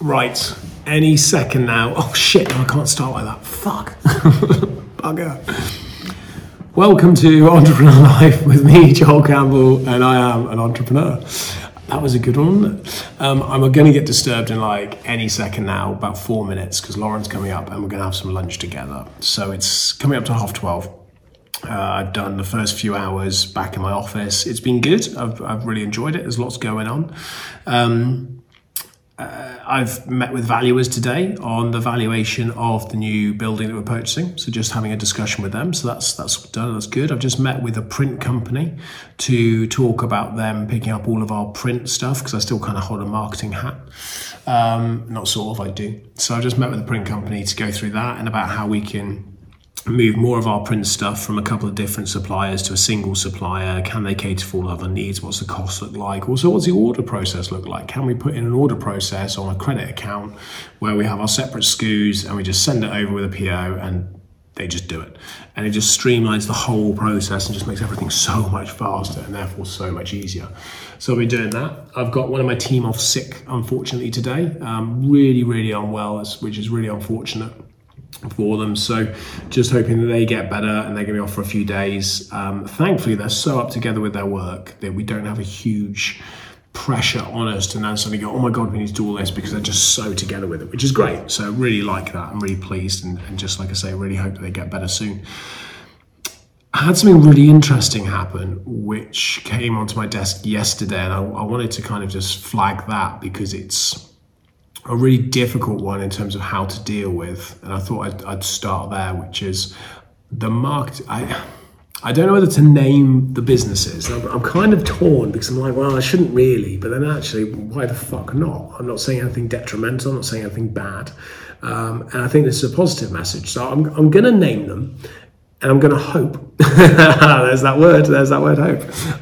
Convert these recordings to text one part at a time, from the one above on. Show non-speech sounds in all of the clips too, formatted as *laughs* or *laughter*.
Right, any second now. *laughs* Oh shit, I can't start like that. Fuck. *laughs* Bugger. Welcome to Entrepreneur Life with me, Joel Campbell, and I am an entrepreneur. That was a good one. Um, I'm going to get disturbed in like any second now, about four minutes, because Lauren's coming up and we're going to have some lunch together. So it's coming up to half 12. Uh, I've done the first few hours back in my office. It's been good. I've, I've really enjoyed it. There's lots going on. Um, uh, I've met with valuers today on the valuation of the new building that we're purchasing. So just having a discussion with them. So that's that's done. That's good. I've just met with a print company to talk about them picking up all of our print stuff because I still kind of hold a marketing hat. Um, not sort of, I do. So I just met with a print company to go through that and about how we can move more of our print stuff from a couple of different suppliers to a single supplier? Can they cater for all other needs? What's the cost look like? Also, what's the order process look like? Can we put in an order process on a credit account where we have our separate SKUs and we just send it over with a PO and they just do it. And it just streamlines the whole process and just makes everything so much faster and therefore so much easier. So I've been doing that. I've got one of my team off sick, unfortunately, today. Um, really, really unwell, which is really unfortunate for them. So just hoping that they get better and they're going to be off for a few days. Um, thankfully, they're so up together with their work that we don't have a huge pressure on us to now suddenly go, oh my God, we need to do all this because they're just so together with it, which is great. So really like that. I'm really pleased. And, and just like I say, really hope that they get better soon. I had something really interesting happen, which came onto my desk yesterday, and I, I wanted to kind of just flag that because it's a really difficult one in terms of how to deal with. And I thought I'd, I'd start there, which is the market. I, I don't know whether to name the businesses. I'm, I'm, kind of torn because I'm like, well, I shouldn't really, but then actually, why the fuck not? I'm not saying anything detrimental, I'm not saying anything bad. Um, and I think this is a positive message. So I'm, I'm going to name them and I'm going to hope. *laughs* there's that word. There's that word, hope.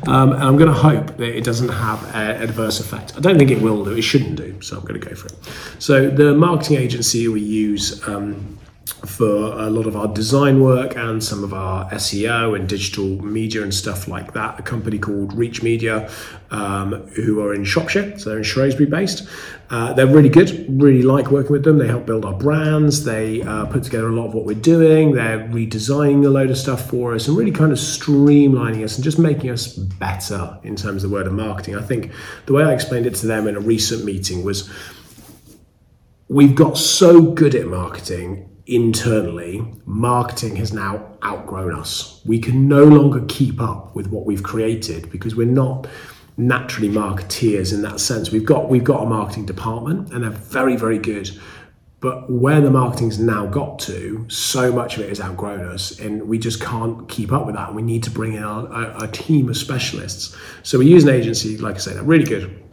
Um, and I'm going to hope that it doesn't have an adverse effect. I don't think it will do. It shouldn't do. So I'm going to go for it. So the marketing agency we use. Um, for a lot of our design work and some of our SEO and digital media and stuff like that. A company called Reach Media, um, who are in Shropshire, so they're in Shrewsbury based. Uh, they're really good, really like working with them. They help build our brands, they uh, put together a lot of what we're doing, they're redesigning a load of stuff for us and really kind of streamlining us and just making us better in terms of the word of marketing. I think the way I explained it to them in a recent meeting was we've got so good at marketing internally, marketing has now outgrown us. We can no longer keep up with what we've created because we're not naturally marketeers in that sense. We've got we've got a marketing department and they're very very good. But where the marketing's now got to, so much of it has outgrown us, and we just can't keep up with that. We need to bring in a, a, a team of specialists. So we use an agency, like I said, they're really good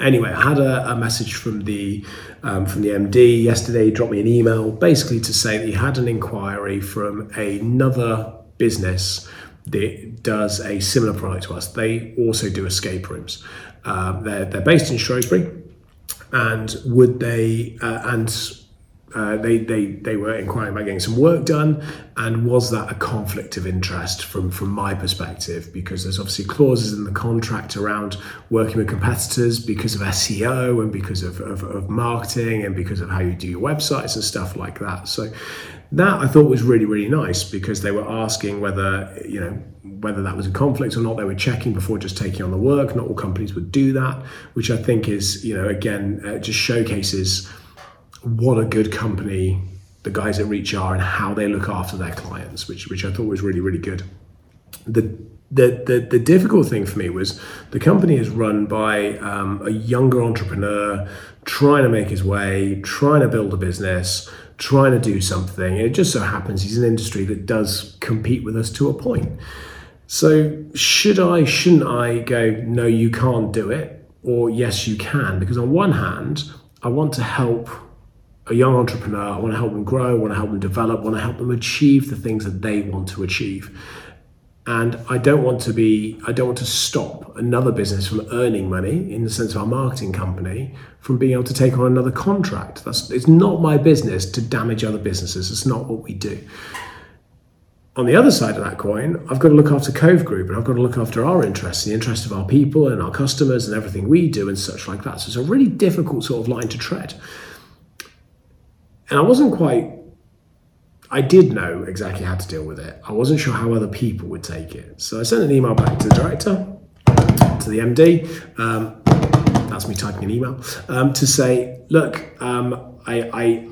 anyway, I had a, a message from the um, from the MD yesterday. He dropped me an email basically to say that he had an inquiry from another business that does a similar product to us. They also do escape rooms. Um, they're, they're based in Shrewsbury, and would they uh, and uh, they, they, they were inquiring about getting some work done, and was that a conflict of interest from, from my perspective? Because there's obviously clauses in the contract around working with competitors because of SEO and because of, of, of marketing and because of how you do your websites and stuff like that. So that I thought was really really nice because they were asking whether you know whether that was a conflict or not. They were checking before just taking on the work. Not all companies would do that, which I think is you know again uh, just showcases what a good company the guys at Reach are and how they look after their clients, which which I thought was really really good. The the, the, the difficult thing for me was the company is run by um, a younger entrepreneur trying to make his way, trying to build a business, trying to do something. And it just so happens he's an industry that does compete with us to a point. So, should I, shouldn't I go, no, you can't do it? Or yes, you can? Because on one hand, I want to help a young entrepreneur. I want to help them grow, I want to help them develop, I want to help them achieve the things that they want to achieve. And I don't want to be, I don't want to stop another business from earning money in the sense of our marketing company from being able to take on another contract. That's it's not my business to damage other businesses. It's not what we do. on the other side of that coin, I've got to look after Cove Group and I've got to look after our interests, the interests of our people and our customers and everything we do and such like that. So it's a really difficult sort of line to tread. And I wasn't quite, I did know exactly how to deal with it. I wasn't sure how other people would take it. So I sent an email back to the director, to the MD. Um, that's me typing an email um, to say, look, um, I, I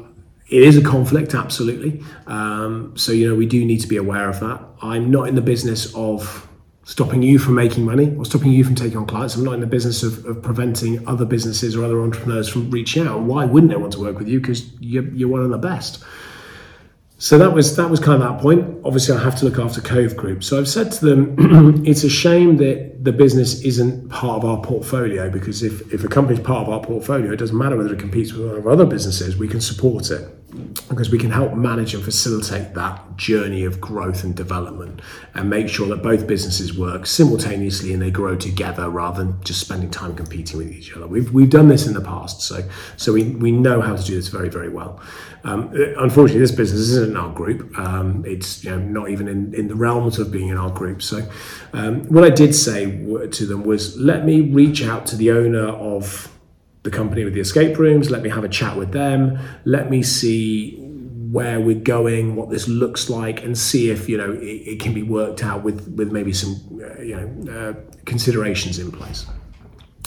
it is a conflict, absolutely. Um, so, you know, we do need to be aware of that. I'm not in the business of stopping you from making money or stopping you from taking on clients. I'm not in the business of, of preventing other businesses or other entrepreneurs from reaching out. Why wouldn't they want to work with you? Because you're, you're one of the best. So that was that was kind of that point. Obviously, I have to look after Cove Group. So I've said to them, *clears throat* it's a shame that the business isn't part of our portfolio because if, if a company's part of our portfolio, it doesn't matter whether it competes with one of our other businesses, we can support it because we can help manage and facilitate that journey of growth and development and make sure that both businesses work simultaneously and they grow together rather than just spending time competing with each other. We've, we've done this in the past, so so we, we know how to do this very, very well. Um, unfortunately, this business isn't in our group. Um, it's you know, not even in, in the realms of being in our group. So um, what I did say to them was, let me reach out to the owner of the company with the escape rooms. Let me have a chat with them. Let me see where we're going, what this looks like, and see if you know it, it can be worked out with with maybe some uh, you know uh, considerations in place.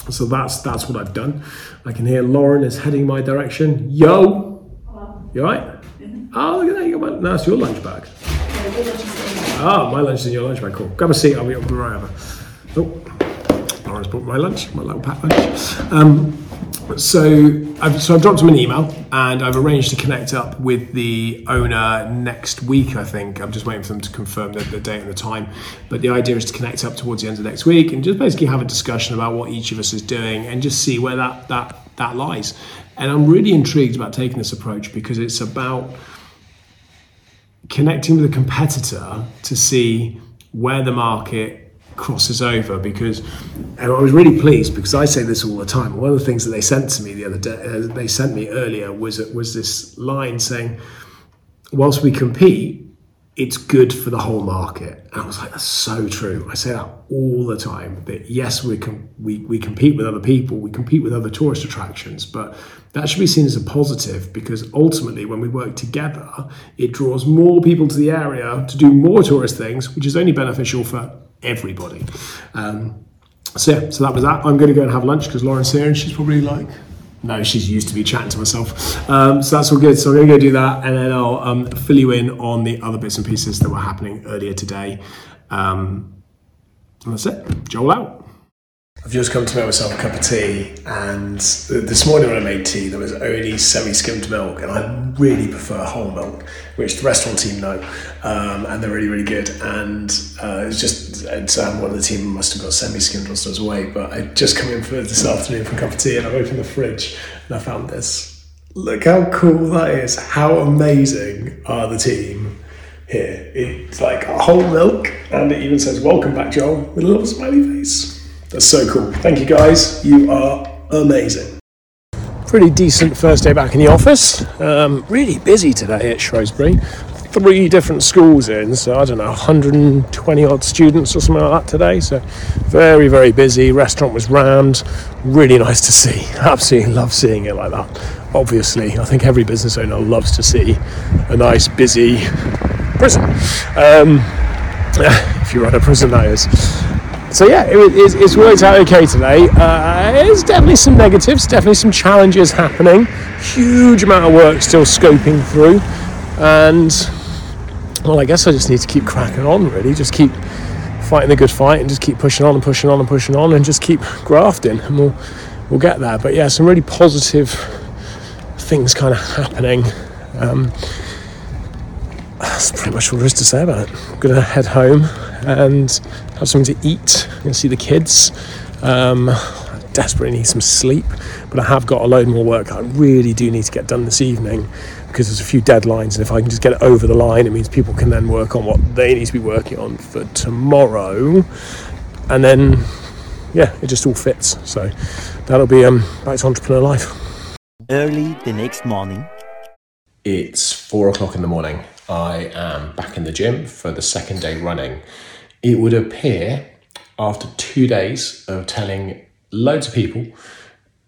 So that's that's what I've done. I can hear Lauren is heading my direction. Yo, you all right? Oh, look at that! You got my, no, it's your lunch bag. Oh, my lunch is in your lunch bag. Cool. Grab a seat. I'll be, I'll be right over. Oh, Lauren's brought my lunch, my little pack lunch. Um, so I've, so I've dropped him an email and I've arranged to connect up with the owner next week. I think I'm just waiting for them to confirm the, the date and the time. But the idea is to connect up towards the end of next week and just basically have a discussion about what each of us is doing and just see where that that that lies. And I'm really intrigued about taking this approach because it's about connecting with a competitor to see where the market crosses over because and I was really pleased because I say this all the time. One of the things that they sent to me the other day, uh, they sent me earlier was was this line saying, "Whilst we compete, it's good for the whole market." And I was like, "That's so true." I say that all the time. That yes, we can we we compete with other people, we compete with other tourist attractions, but that should be seen as a positive because ultimately, when we work together, it draws more people to the area to do more tourist things, which is only beneficial for everybody. Um, so yeah, so that was that. I'm going to go and have lunch because Lauren's here and she's probably like, no, she's used to be chatting to myself. Um, so that's all good. So I'm going to go do that and then I'll um, fill you in on the other bits and pieces that were happening earlier today. Um, and that's it. Joel out. I've just come to make myself a cup of tea, and this morning when I made tea, there was only semi-skimmed milk, and I really prefer whole milk, which the restaurant team know, um, and they're really, really good. And uh, it's just it's, um, one of the team must have got semi-skimmed whilst I was away, but I just come in for this afternoon for a cup of tea, and I opened the fridge and I found this. Look how cool that is! How amazing are the team? Here, it's like whole milk, and it even says "Welcome back, Joel" with a little smiley face. That's so cool. Thank you guys. You are amazing. Pretty decent first day back in the office. Um, really busy today at Shrewsbury. Three different schools in, so I don't know, 120 odd students or something like that today. So very, very busy. Restaurant was rammed. Really nice to see. *laughs* Absolutely love seeing it like that. Obviously, I think every business owner loves to see a nice, busy prison. Um, *laughs* if you run a prison, that is so yeah, it, it's, it's, worked out okay today. Uh, there's definitely some negatives, definitely some challenges happening. Huge amount of work still scoping through, and well, I guess I just need to keep cracking on. Really, just keep fighting the good fight, and just keep pushing on and pushing on and pushing on, and just keep grafting, and we'll we'll get there. But yeah, some really positive things kind of happening. Um, that's pretty much all there is to say about it. I'm gonna head home and have something to eat and see the kids. Um, I desperately need some sleep, but I have got a load more work I really do need to get done this evening because there's a few deadlines, and if I can just get it over the line, it means people can then work on what they need to be working on for tomorrow, and then yeah, it just all fits. So that'll be um, back to entrepreneur life. Early the next morning. It's four o'clock in the morning. I am back in the gym for the second day running. It would appear after two days of telling loads of people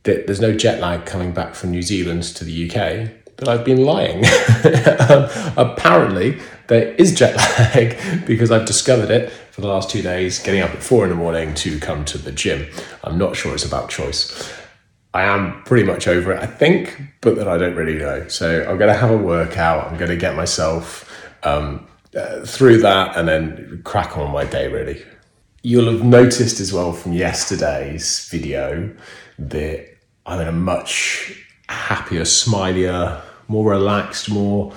that there's no jet lag coming back from New Zealand to the UK that I've been lying. *laughs* um, apparently, there is jet *laughs* lag because I've discovered it for the last two days, getting up at four in the morning to come to the gym. I'm not sure it's about choice. I am pretty much over it, I think, but that I don't really know. So I'm going to have a workout. I'm going to get myself um, uh, through that and then crack on my day, really. You'll have noticed as well from yesterday's video that I'm in a much happier, smilier, more relaxed, more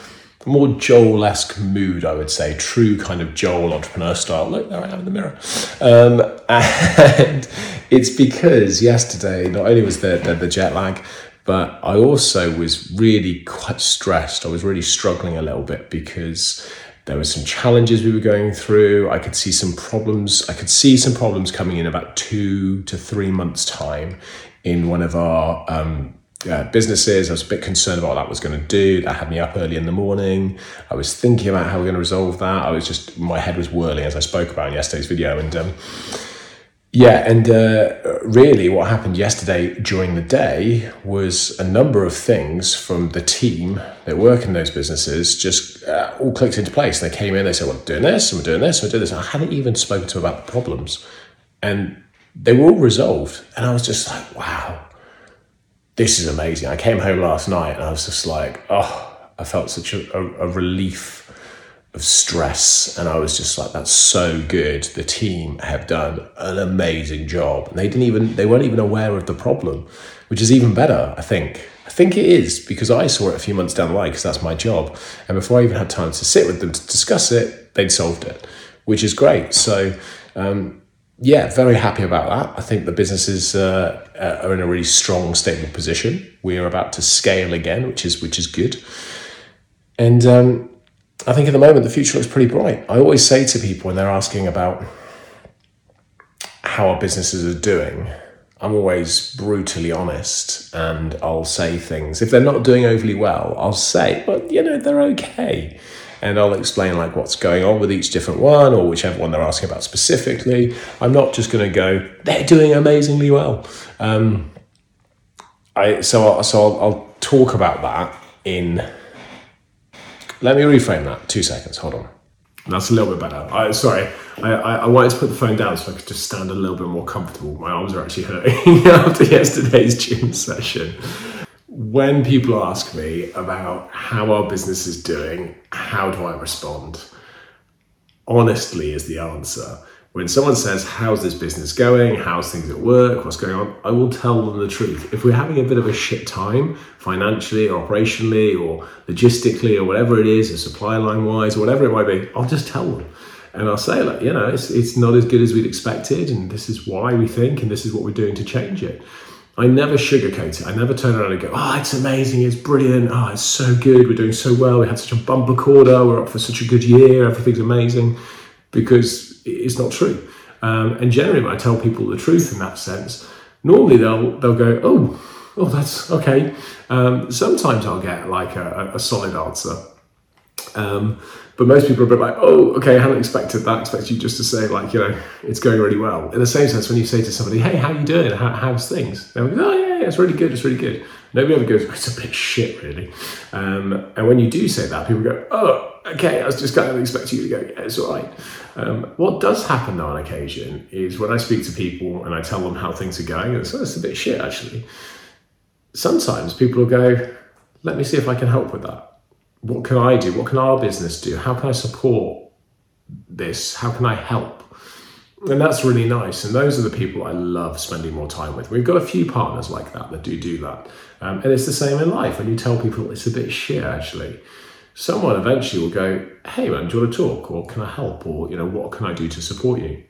more Joel-esque mood, I would say, true kind of Joel entrepreneur style. Look, there I am in the mirror. Um, *laughs* and it's because yesterday, not only was there the, the jet lag, but I also was really quite stressed. I was really struggling a little bit because there were some challenges we were going through. I could see some problems. I could see some problems coming in about two to three months' time in one of our um, uh, businesses. I was a bit concerned about what that was going to do. That had me up early in the morning. I was thinking about how we're going to resolve that. I was just, my head was whirling as I spoke about in yesterday's video. And um, yeah, and uh, really what happened yesterday during the day was a number of things from the team that work in those businesses just uh, all clicked into place. They came in, they said, well, we're doing this, and we're doing this, and we're doing this. I hadn't even spoken to them about the problems. And they were all resolved. And I was just like, wow, this is amazing. I came home last night and I was just like, oh, I felt such a, a, a relief of stress. And I was just like, that's so good. The team have done an amazing job. And they didn't even, they weren't even aware of the problem, which is even better, I think. I think it is because I saw it a few months down the line because that's my job. And before I even had time to sit with them to discuss it, they'd solved it, which is great. So, um, yeah, very happy about that. I think the businesses uh, uh, are in a really strong, stable position. We are about to scale again, which is which is good. And um, I think at the moment the future looks pretty bright. I always say to people when they're asking about how our businesses are doing, I'm always brutally honest, and I'll say things. If they're not doing overly well, I'll say, but you know, they're okay." and I'll explain like what's going on with each different one or whichever one they're asking about specifically. I'm not just going to go, they're doing amazingly well. Um, I so I'll, so I'll, I'll talk about that in. Let me reframe that. Two seconds. Hold on. That's a little bit better. I, sorry, I, I, I, wanted to put the phone down so I could just stand a little bit more comfortable. My arms are actually hurting *laughs* after yesterday's gym session when people ask me about how our business is doing, how do I respond? Honestly, is the answer. When someone says, How's this business going? How's things at work? What's going on? I will tell them the truth. If we're having a bit of a shit time financially or operationally or logistically or whatever it is, or supply line wise, or whatever it might be, I'll just tell them. And I'll say, like, you know, it's, it's not as good as we'd expected, and this is why we think, and this is what we're doing to change it. I never sugarcoat it. I never turn around and go, oh, it's amazing, it's brilliant, oh, it's so good, we're doing so well, we had such a bumper quarter, we're up for such a good year, everything's amazing, because it's not true. Um, and generally, when I tell people the truth in that sense, normally they'll they'll go, oh, oh, that's okay. Um, sometimes I'll get like a, a solid answer. Um, but most people are a bit like, oh, okay, I hadn't expected that. I expect you just to say, like, you know, it's going really well. In the same sense, when you say to somebody, hey, how are you doing? How, how's things? They'll go, oh, yeah, yeah, it's really good, it's really good. Nobody ever goes, it's a bit shit, really. Um, and when you do say that, people go, oh, okay, I was just kind of expecting you to go, yeah, it's all right. Um, what does happen, though, on occasion, is when I speak to people and I tell them how things are going, and so it's a bit shit, actually. Sometimes people will go, let me see if I can help with that what can I do? What can our business do? How can I support this? How can I help? And that's really nice. And those are the people I love spending more time with. We've got a few partners like that that do do that. Um, and it's the same in life. When you tell people it's a bit shit, actually, someone eventually will go, hey man, do you want to talk? Or can I help? Or, you know, what can I do to support you?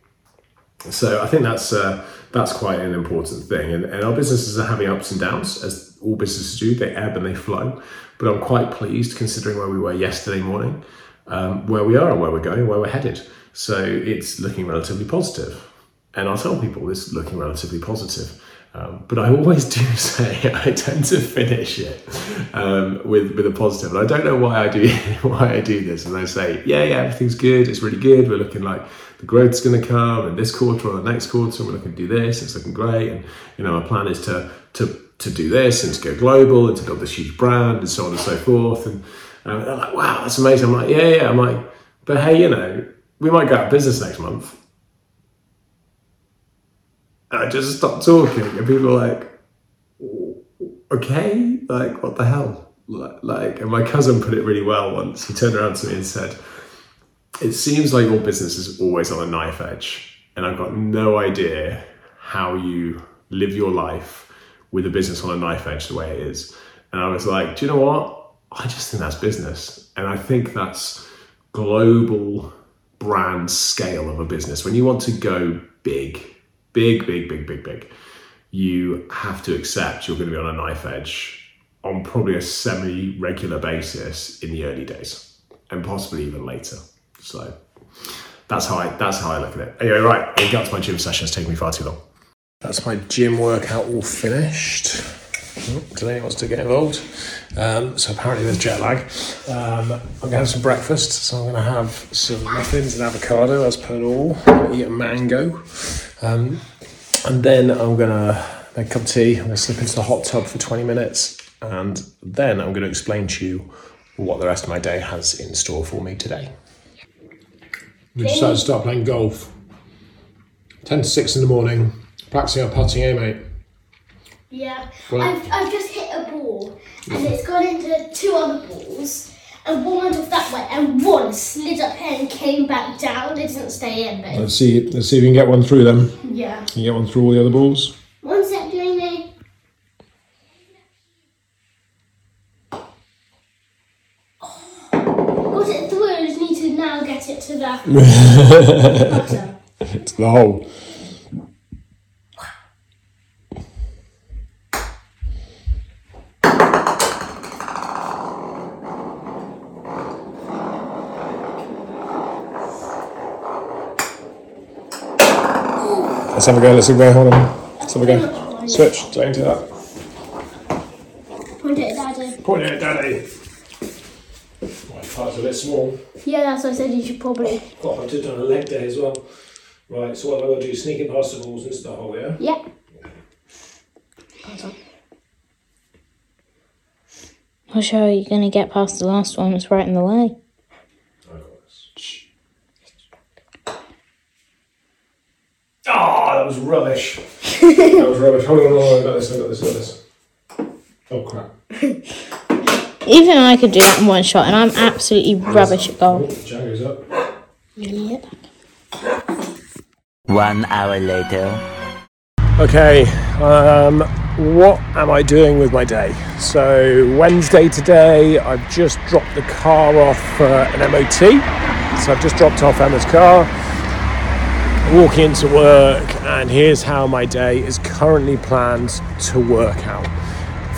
So I think that's uh, that's quite an important thing. And, and our businesses are having ups and downs, as all businesses do. They ebb and they flow. But I'm quite pleased, considering where we were yesterday morning, um, where we are and where we're going, where we're headed. So it's looking relatively positive. And I'll tell people it's looking relatively positive. Um, but I always *laughs* do say I tend to finish it um, with with a positive, and I don't know why I do *laughs* why I do this. And I say, yeah, yeah, everything's good. It's really good. We're looking like the growth's going to come, and this quarter or the next quarter, we're looking to do this. It's looking great, and you know, our plan is to to to do this and to go global and to build this huge brand and so on and so forth. And um, they're like, wow, that's amazing. I'm like, yeah, yeah. I'm like, but hey, you know, we might go out of business next month. And I just stopped talking, and people are like, okay, like, what the hell? Like, and my cousin put it really well once. He turned around to me and said, it seems like your business is always on a knife edge, and I've got no idea how you live your life with a business on a knife edge the way it is. And I was like, do you know what? I just think that's business. And I think that's global brand scale of a business. When you want to go big, big, big, big, big, big, you have to accept you're going to be on a knife edge on probably a semi regular basis in the early days and possibly even later. So that's how I that's how I look at it. Anyway, right, I got to my gym session. It's taking me far too long. That's my gym workout all finished. Oh, today wants to get involved. Um, so apparently there's jet lag. Um, I'm gonna have some breakfast. So I'm gonna have some muffins and avocado as per normal. Eat a mango, um, and then I'm gonna make a cup of tea. I'm gonna slip into the hot tub for 20 minutes, and then I'm gonna explain to you what the rest of my day has in store for me today. We decided to start playing golf. 10 to 6 in the morning, practicing our putting, eh, mate? Yeah, Well- I've, I've just hit a ball and it's gone into two other balls and one went off that way and one slid up here and came back down. It didn't stay in, but Let's see, let's see if we can get one through them. yeah. Can you get one through all the other balls? One sec, Jamie. Oh, got it through, I just need to now get it to the. *laughs* It's the hole. Have a go, let's have a go, hold on. Let's have a go. Switch, don't do that. Point it at Daddy. Point it at daddy. My car's a bit small. Yeah, that's what I said you should probably. Oh, I've just done a leg day as well. Right, so what am I going to do? Sneaking past the balls into oh, the hole, yeah? Yeah. Pass on. Not sure you're going to get past the last one. It's right in the way. I got this. Shh. Oh, that was rubbish. that was rubbish. Hold on, hold on, I got this, I got this, I got this. Oh crap. Even I could do that in one shot, and I'm absolutely rubbish at Oh, golf. Django's up. Yep. One hour later. Okay, um, what am I doing with my day? So, Wednesday today, I've just dropped the car off for an MOT. So, I've just dropped off Emma's car, walking into work, and here's how my day is currently planned to work out.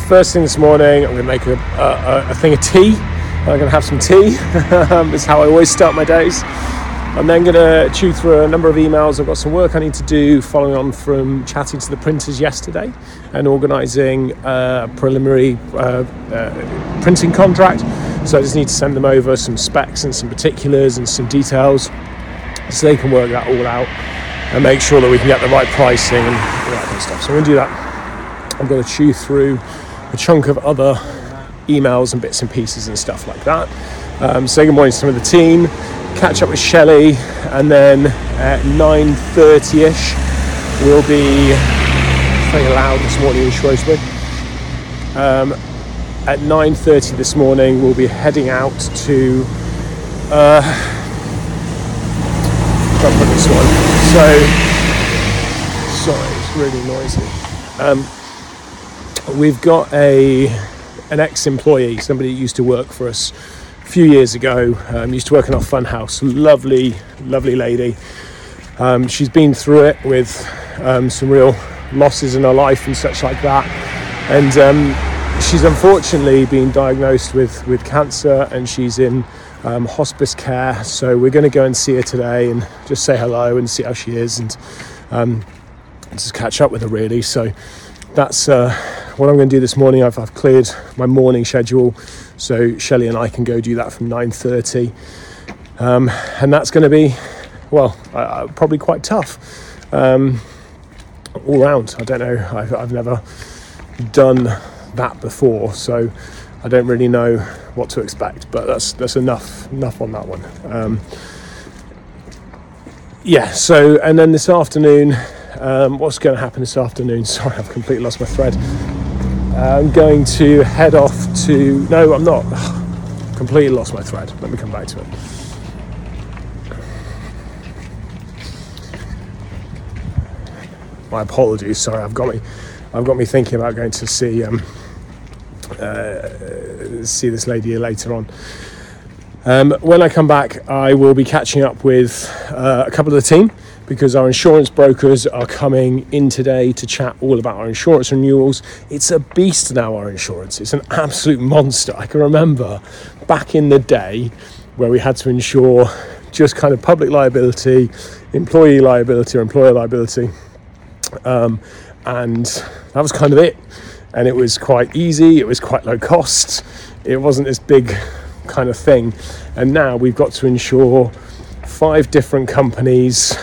First thing this morning, I'm going to make a, a, a thing of tea. I'm going to have some tea. *laughs* um, it's how I always start my days. I'm then going to chew through a number of emails. I've got some work I need to do following on from chatting to the printers yesterday and organising a preliminary uh, uh, printing contract. So I just need to send them over some specs and some particulars and some details so they can work that all out and make sure that we can get the right pricing and all that kind of stuff. So I'm going to do that. I'm going to chew through a chunk of other emails and bits and pieces and stuff like that. Um, say good morning to some of the team, catch up with Shelley, and then at 9.30ish we'll be very loud this morning in Shrewsbury. Um, at 9.30 this morning we'll be heading out to this one. So, sorry, it's really noisy. Um, we've got a an ex-employee, somebody who used to work for us a few years ago. Um, used to work in our fun house. Lovely, lovely lady. Um, she's been through it with um, some real losses in her life and such like that, and um, she's unfortunately been diagnosed with with cancer, and she's in um, hospice care. So we're going to go and see her today and just say hello and see how she is and um, just catch up with her really. So that's uh, what I'm going to do this morning. I've, I've cleared my morning schedule, so Shelley and I can go do that from 9:30, um, and that's going to be, well, uh, probably quite tough um, all round. I don't know. I've, I've never done that before, so I don't really know what to expect. But that's that's enough enough on that one. Um, yeah. So and then this afternoon, um, what's going to happen this afternoon? *laughs* Sorry, I've completely lost my thread. I'm going to head off to. No, I'm not. *sighs* completely lost my thread. Let me come back to it. My apologies. Sorry, I've got me. I've got me thinking about going to see um, uh, see this lady later on. Um, when I come back, I will be catching up with uh, a couple of the team because our insurance brokers are coming in today to chat all about our insurance renewals. It's a beast now, our insurance. It's an absolute monster. I can remember back in the day where we had to insure just kind of public liability, employee liability, or employer liability. Um, and that was kind of it. And it was quite easy, it was quite low cost, it wasn't this big kind of thing. And now we've got to insure five different companies,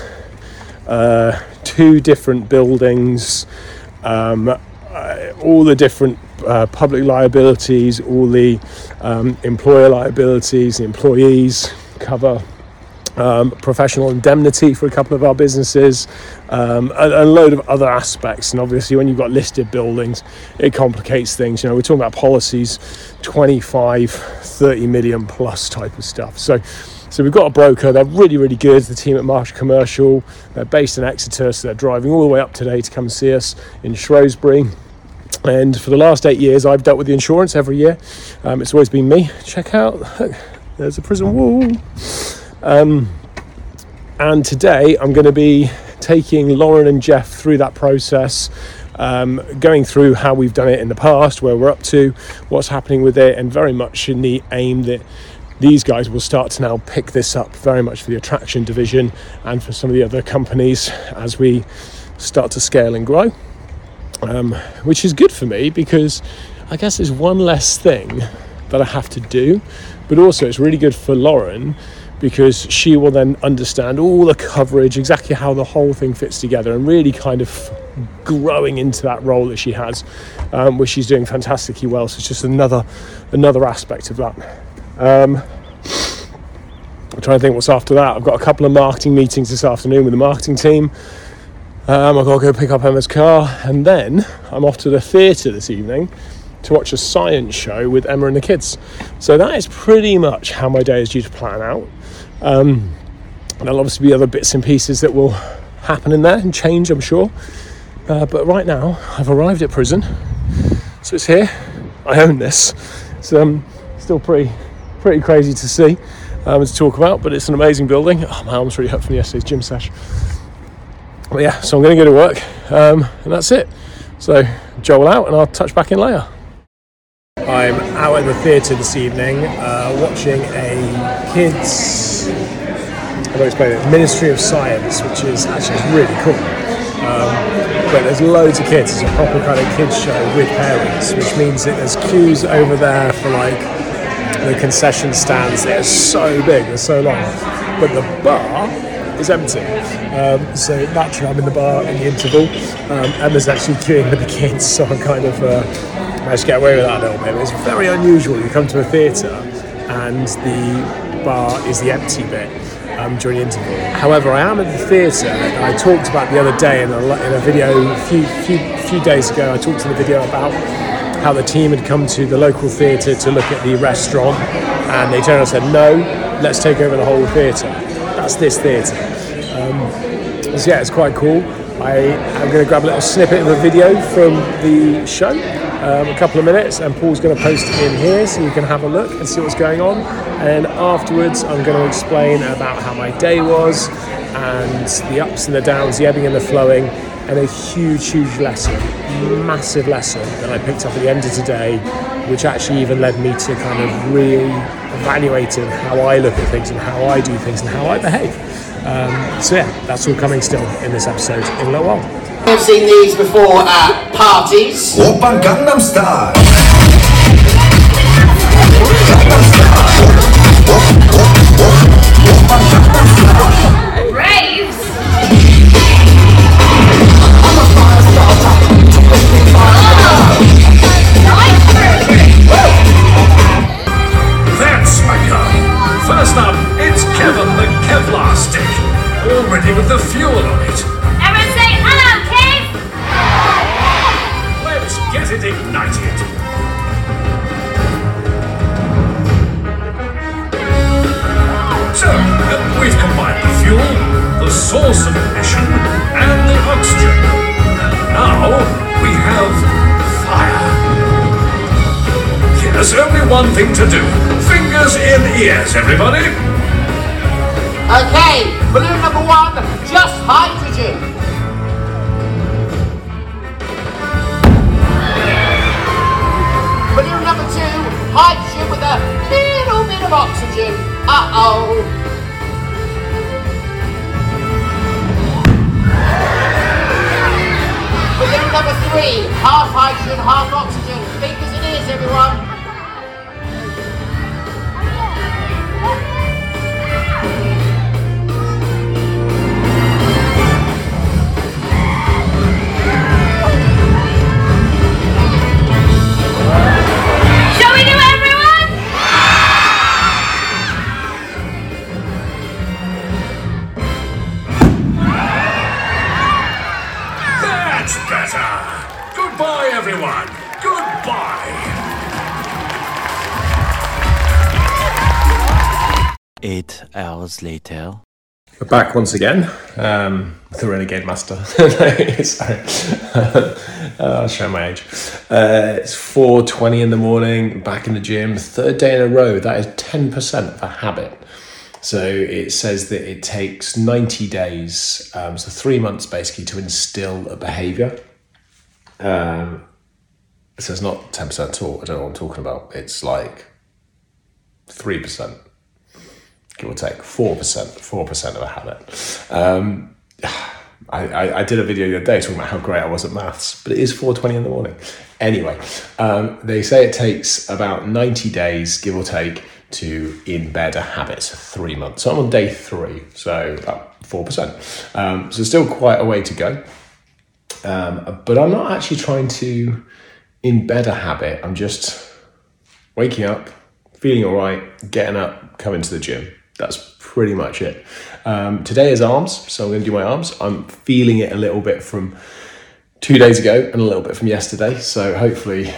uh, two different buildings, um, uh, all the different uh, public liabilities, all the um, employer liabilities, the employees cover. Um, professional indemnity for a couple of our businesses, um, a, a, load of other aspects. And obviously, when you've got listed buildings, it complicates things. You know, we're talking about policies 25, 30 million plus type of stuff. So, so we've got a broker. They're really, really good. The team at Marsh Commercial. They're based in Exeter, so they're driving all the way up today to come see us in Shrewsbury. And for the last eight years, I've dealt with the insurance every year. Um, it's always been me. Check out, there's a prison wall. Um, and today I'm going to be taking Lauren and Jeff through that process, um, going through how we've done it in the past, where we're up to, what's happening with it, and very much in the aim that these guys will start to now pick this up very much for the attraction division and for some of the other companies as we start to scale and grow. Um, which is good for me because I guess there's one less thing that I have to do, but also it's really good for Lauren because she will then understand all the coverage, exactly how the whole thing fits together, and really kind of growing into that role that she has, um, which she's doing fantastically well. So it's just another another aspect of that. Um, I'm trying to think what's after that. I've got a couple of marketing meetings this afternoon with the marketing team. Um, I've got to go pick up Emma's car, and then I'm off to the theatre this evening to watch a science show with Emma and the kids. So that is pretty much how my day is due to plan out. Um, there'll obviously be other bits and pieces that will happen in there and change, I'm sure. Uh, but right now, I've arrived at prison, so it's here. I own this. It's um, still pretty, pretty crazy to see um, to talk about, but it's an amazing building. Oh, my arm's really hurt from yesterday's gym sesh. But yeah, so I'm going to go to work, um, and that's it. So Joel out, and I'll touch back in later. I'm out at the theatre this evening uh, watching a kids, I explain it, Ministry of Science, which is actually really cool. Um, but there's loads of kids. It's a proper kind of kids show with parents, which means that there's queues over there for like the concession stands. They're so big, they're so long. But the bar is empty. Um, so naturally, I'm in the bar in the interval. Um, Emma's actually queuing with the kids, so I'm kind of. Uh, managed to get away with that a little bit. It's very unusual. You come to a theatre and the bar is the empty bit um, during the interval. However, I am at the theatre. I talked about the other day in a, in a video a few, few, few days ago. I talked in the video about how the team had come to the local theatre to look at the restaurant and they turned and said, no, let's take over the whole theatre. That's this theatre. Um, so yeah, it's quite cool. I am going to grab a little snippet of a video from the show um, a couple of minutes, and Paul's going to post it in here so you can have a look and see what's going on. And afterwards, I'm going to explain about how my day was and the ups and the downs, the ebbing and the flowing, and a huge, huge lesson, massive lesson that I picked up at the end of today, which actually even led me to kind of really evaluating how I look at things and how I do things and how I behave. Um, so yeah, that's all coming still in this episode in a little while. I've seen these before at parties. Oppa Gangnam Style. Raves! First up, it's Kevin the Kevlar stick. Already with the fuel on it. Everyone say hello, Kev! Let's get it ignited. So, uh, we've combined the fuel, the source of ignition, and the oxygen. And now we have There's only one thing to do. Fingers in ears, everybody. Okay, balloon number one, just hydrogen. Balloon number two, hydrogen with a little bit of oxygen. Uh-oh. Balloon number three, half hydrogen, half oxygen. Fingers in ears, everyone. Goodbye, everyone. Goodbye. Eight hours later. We're back once again. Um, the Renegade Master. *laughs* Sorry. uh, *laughs* I'll show my age. Uh, it's 4.20 in the morning, back in the gym. Third day in a row. That is 10% of a habit. So it says that it takes 90 days, um, so three months basically, to instill a behavior. Um, so it's not 10% at all. I don't know what I'm talking about. It's like 3% give or take four percent, four percent of a habit. Um, I, I, I did a video the other day talking about how great I was at maths, but it is four twenty in the morning. Anyway, um, they say it takes about ninety days, give or take, to embed a habit. So three months. So I'm on day three, so about four percent. Um, so still quite a way to go. Um, but I'm not actually trying to embed a habit. I'm just waking up, feeling all right, getting up, coming to the gym. That's pretty much it. Um, today is arms, so I'm going to do my arms. I'm feeling it a little bit from two days ago and a little bit from yesterday, so hopefully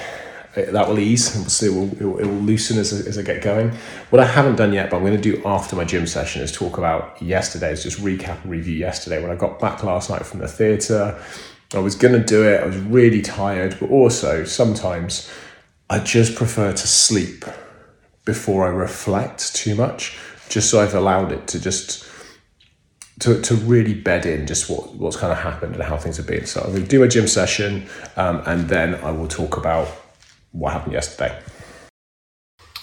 it- that will ease see. It will, it will, it will loosen as, as I get going. What I haven't done yet, but I'm going to do after my gym session, is talk about yesterday's, just recap and review yesterday. When I got back last night from the theatre, I was going to do it. I was really tired, but also sometimes I just prefer to sleep before I reflect too much, just so I've allowed it to just to, to really bed in just what, what's kind of happened and how things have been. So I'm going to do my gym session um, and then I will talk about what happened yesterday.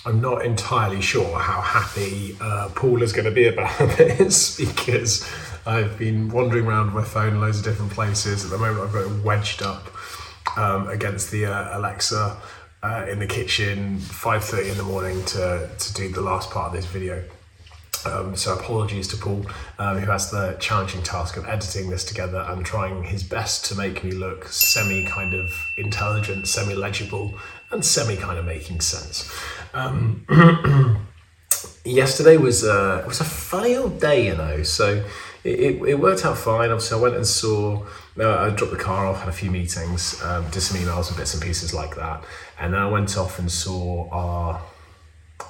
I'm not entirely sure how happy uh, Paul is going to be about *laughs* this because I've been wandering around with my phone in loads of different places. At the moment, I've got it wedged up um, against the uh, Alexa uh, in the kitchen, 5.30 in the morning to, to do the last part of this video. Um, so apologies to Paul, um, who has the challenging task of editing this together and trying his best to make me look semi kind of intelligent, semi legible, and semi kind of making sense. Um, *clears throat* yesterday was a, was a funny old day, you know. So it, it, worked out fine. Obviously, I went and saw. Uh, I dropped the car off, had a few meetings, um, did some emails and bits and pieces like that, and then I went off and saw our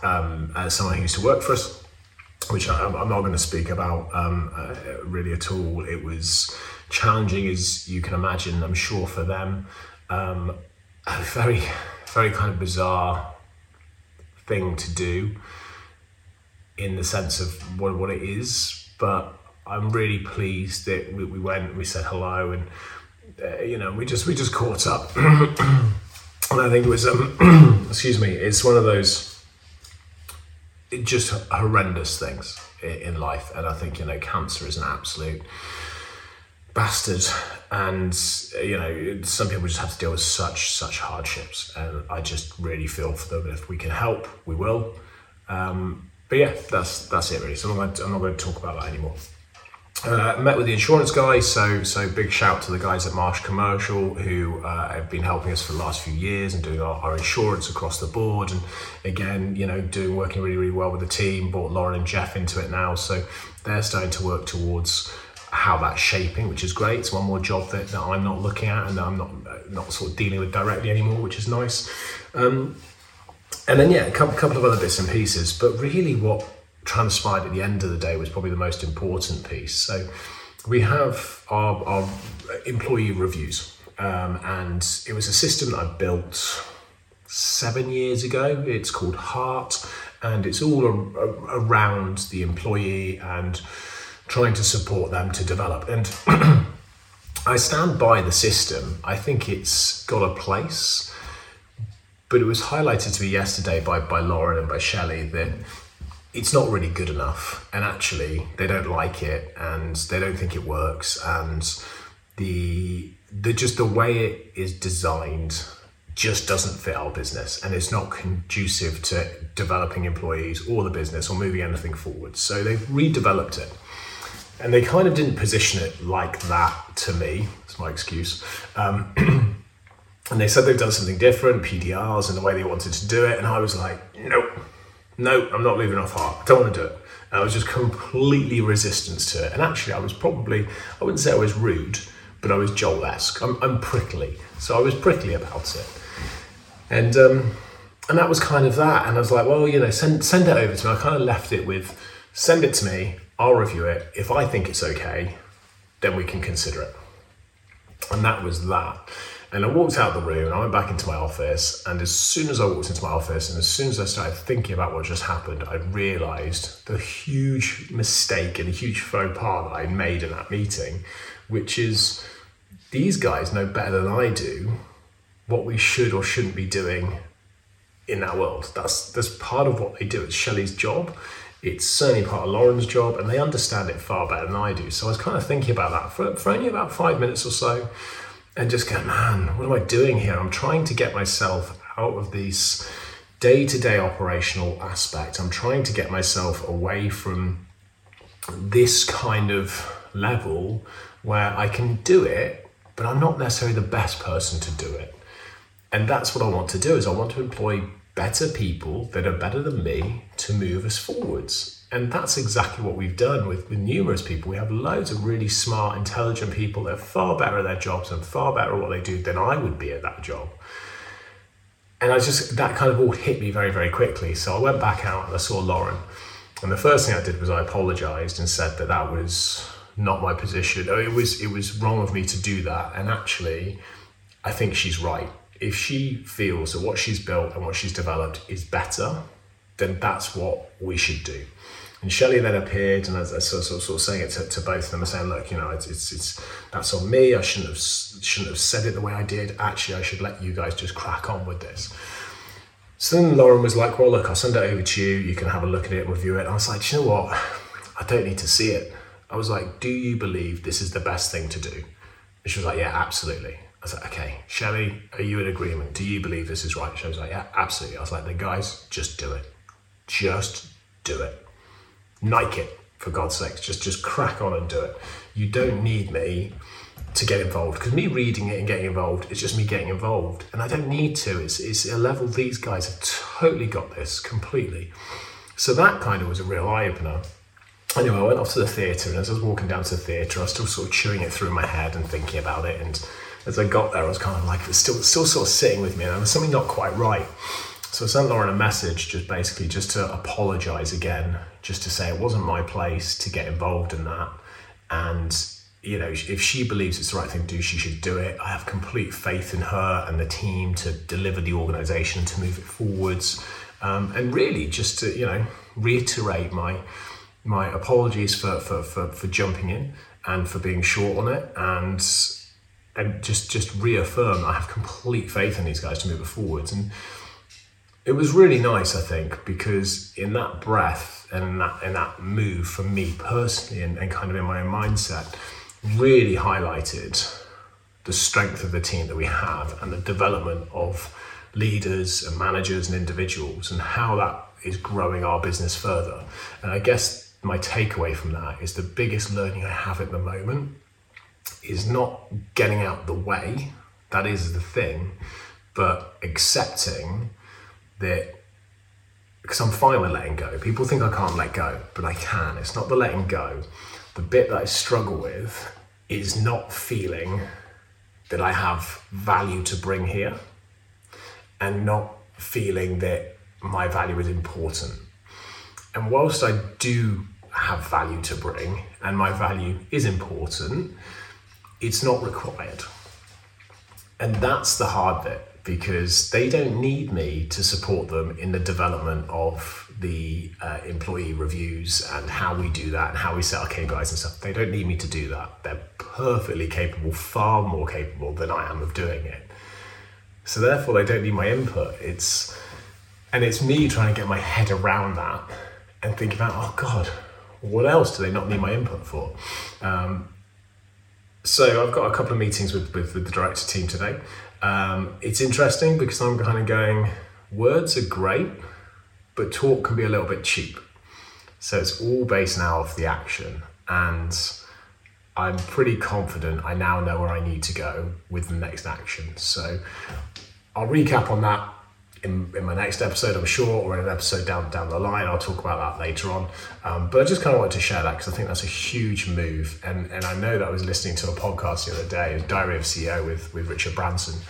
um, uh, someone who used to work for us which I, I'm not going to speak about um, uh, really at all. It was challenging, as you can imagine, I'm sure, for them. Um, a very, very kind of bizarre thing to do in the sense of what, what it is. But I'm really pleased that we, we went, we said hello, and uh, you know, we just we just caught up. *clears throat* and I think it was, um, *clears throat* excuse me, it's one of those just horrendous things in life. And I think, you know, cancer is an absolute bastard, and you know some people just have to deal with such such hardships, and I just really feel for them. If we can help, we will. Um, but yeah, that's that's it really. So I'm not, I'm not going to talk about that anymore. Uh, met with the insurance guys, so so big shout to the guys at Marsh Commercial who uh, have been helping us for the last few years and doing our, our insurance across the board. And again, you know, doing working really really well with the team. Brought Lauren and Jeff into it now, so they're starting to work towards how that's shaping, which is great. It's one more job that, that I'm not looking at and I'm not not sort of dealing with directly anymore, which is nice. Um, and then yeah, a couple, couple of other bits and pieces, but really what transpired at the end of the day was probably the most important piece. So we have our, our employee reviews, um, and it was a system that I built seven years ago. It's called Heart, and it's all a, a, around the employee and trying to support them to develop. And *clears throat* I stand by the system. I think it's got a place, but it was highlighted to me yesterday by, by Lauren and by Shelley that it's not really good enough and actually they don't like it and they don't think it works and the the just the way it is designed just doesn't fit our business and it's not conducive to developing employees or the business or moving anything forward. So they've redeveloped it and they kind of didn't position it like that to me it's my excuse um, *clears throat* and they said they've done something different pdrs and the way they wanted to do it and i was like nope no, I'm not leaving off heart. I don't want to do it. And I was just completely resistant to it. And actually, I was probably, I wouldn't say I was rude, but I was Joel esque. I'm, I'm prickly. So I was prickly about it. And, um, and that was kind of that. And I was like, well, you know, send, send it over to me. I kind of left it with, send it to me. I'll review it. If I think it's okay, then we can consider it. And that was that. And I walked out the room and I went back into my office. And as soon as I walked into my office and as soon as I started thinking about what just happened, I realized the huge mistake and the huge faux pas that I made in that meeting, which is these guys know better than I do what we should or shouldn't be doing in that world. That's that's part of what they do. It's Shelley's job. It's certainly part of Lauren's job, and they understand it far better than I do. So I was kind of thinking about that for, for only about five minutes or so and just go, man, what am I doing here? I'm trying to get myself out of this day to day operational aspect. I'm trying to get myself away from this kind of level where I can do it, but I'm not necessarily the best person to do it. And that's what I want to do is I want to employ better people that are better than me to move us forwards. And that's exactly what we've done with, with numerous people. We have loads of really smart, intelligent people that are far better at their jobs and far better at what they do than I would be at that job. And I just, that kind of all hit me very, very quickly. So I went back out and I saw Lauren. And the first thing I did was I apologized and said that that was not my position. It was, it was wrong of me to do that. And actually, I think she's right. If she feels that what she's built and what she's developed is better, then that's what we should do. And Shelley then appeared, and as I sort of, sort of saying it to, to both of them, I saying, "Look, you know, it's, it's it's that's on me. I shouldn't have shouldn't have said it the way I did. Actually, I should let you guys just crack on with this." So then Lauren was like, "Well, look, I'll send it over to you. You can have a look at it, review it." And I was like, "You know what? I don't need to see it." I was like, "Do you believe this is the best thing to do?" And she was like, "Yeah, absolutely." I was like, "Okay, Shelley, are you in agreement? Do you believe this is right?" She was like, "Yeah, absolutely." I was like, "Then guys, just do it. Just do it." Nike it for God's sakes. Just just crack on and do it. You don't need me to get involved because me reading it and getting involved is just me getting involved, and I don't need to. It's it's a level these guys have totally got this completely. So that kind of was a real eye opener. Anyway, I went off to the theatre, and as I was walking down to the theatre, I was still sort of chewing it through my head and thinking about it. And as I got there, I was kind of like, it was still still sort of sitting with me, and there was something not quite right. So I sent Lauren a message, just basically just to apologise again, just to say it wasn't my place to get involved in that, and you know if she believes it's the right thing to do, she should do it. I have complete faith in her and the team to deliver the organisation to move it forwards, um, and really just to you know reiterate my my apologies for for, for for jumping in and for being short on it and and just just reaffirm I have complete faith in these guys to move it forwards and it was really nice, I think, because in that breath and in that in that move for me personally and, and kind of in my own mindset, really highlighted the strength of the team that we have and the development of leaders and managers and individuals and how that is growing our business further. And I guess my takeaway from that is the biggest learning I have at the moment is not getting out the way, that is the thing, but accepting that because I'm fine with letting go. People think I can't let go, but I can. It's not the letting go. The bit that I struggle with is not feeling that I have value to bring here and not feeling that my value is important. And whilst I do have value to bring and my value is important, it's not required. And that's the hard bit because they don't need me to support them in the development of the uh, employee reviews and how we do that and how we set our KPIs and stuff. They don't need me to do that. They're perfectly capable, far more capable than I am of doing it. So therefore, they don't need my input. It's and it's me trying to get my head around that and think about, oh God, what else do they not need my input for? Um, so I've got a couple of meetings with, with, the director team today. Um, it's interesting because I'm kind of going, words are great, but talk can be a little bit cheap. So it's all based now off the action. And I'm pretty confident I now know where I need to go with the next action. So I'll recap on that in, in my next episode, I'm sure, or in an episode down down the line. I'll talk about that later on. Um, but I just kind of wanted to share that because I think that's a huge move. And and I know that I was listening to a podcast the other day, Diary of CEO with, with Richard Branson.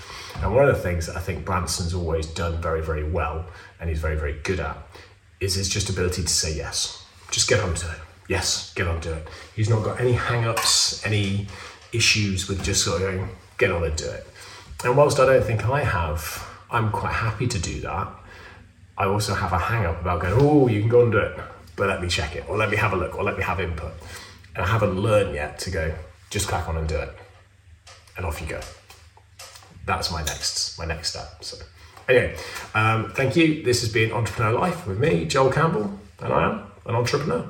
And one of the things that I think Branson's always done very, very well and he's very, very good at is his just ability to say yes. Just get on to it. Yes, get on to it. He's not got any hang ups, any issues with just sort of going, get on and do it. And whilst I don't think I have, I'm quite happy to do that. I also have a hang up about going, oh, you can go and do it, but let me check it, or let me have a look, or let me have input. And I haven't learned yet to go, just crack on and do it. And off you go. That's my next my next step. So anyway, um, thank you. This has been Entrepreneur Life with me, Joel Campbell, and I am an entrepreneur.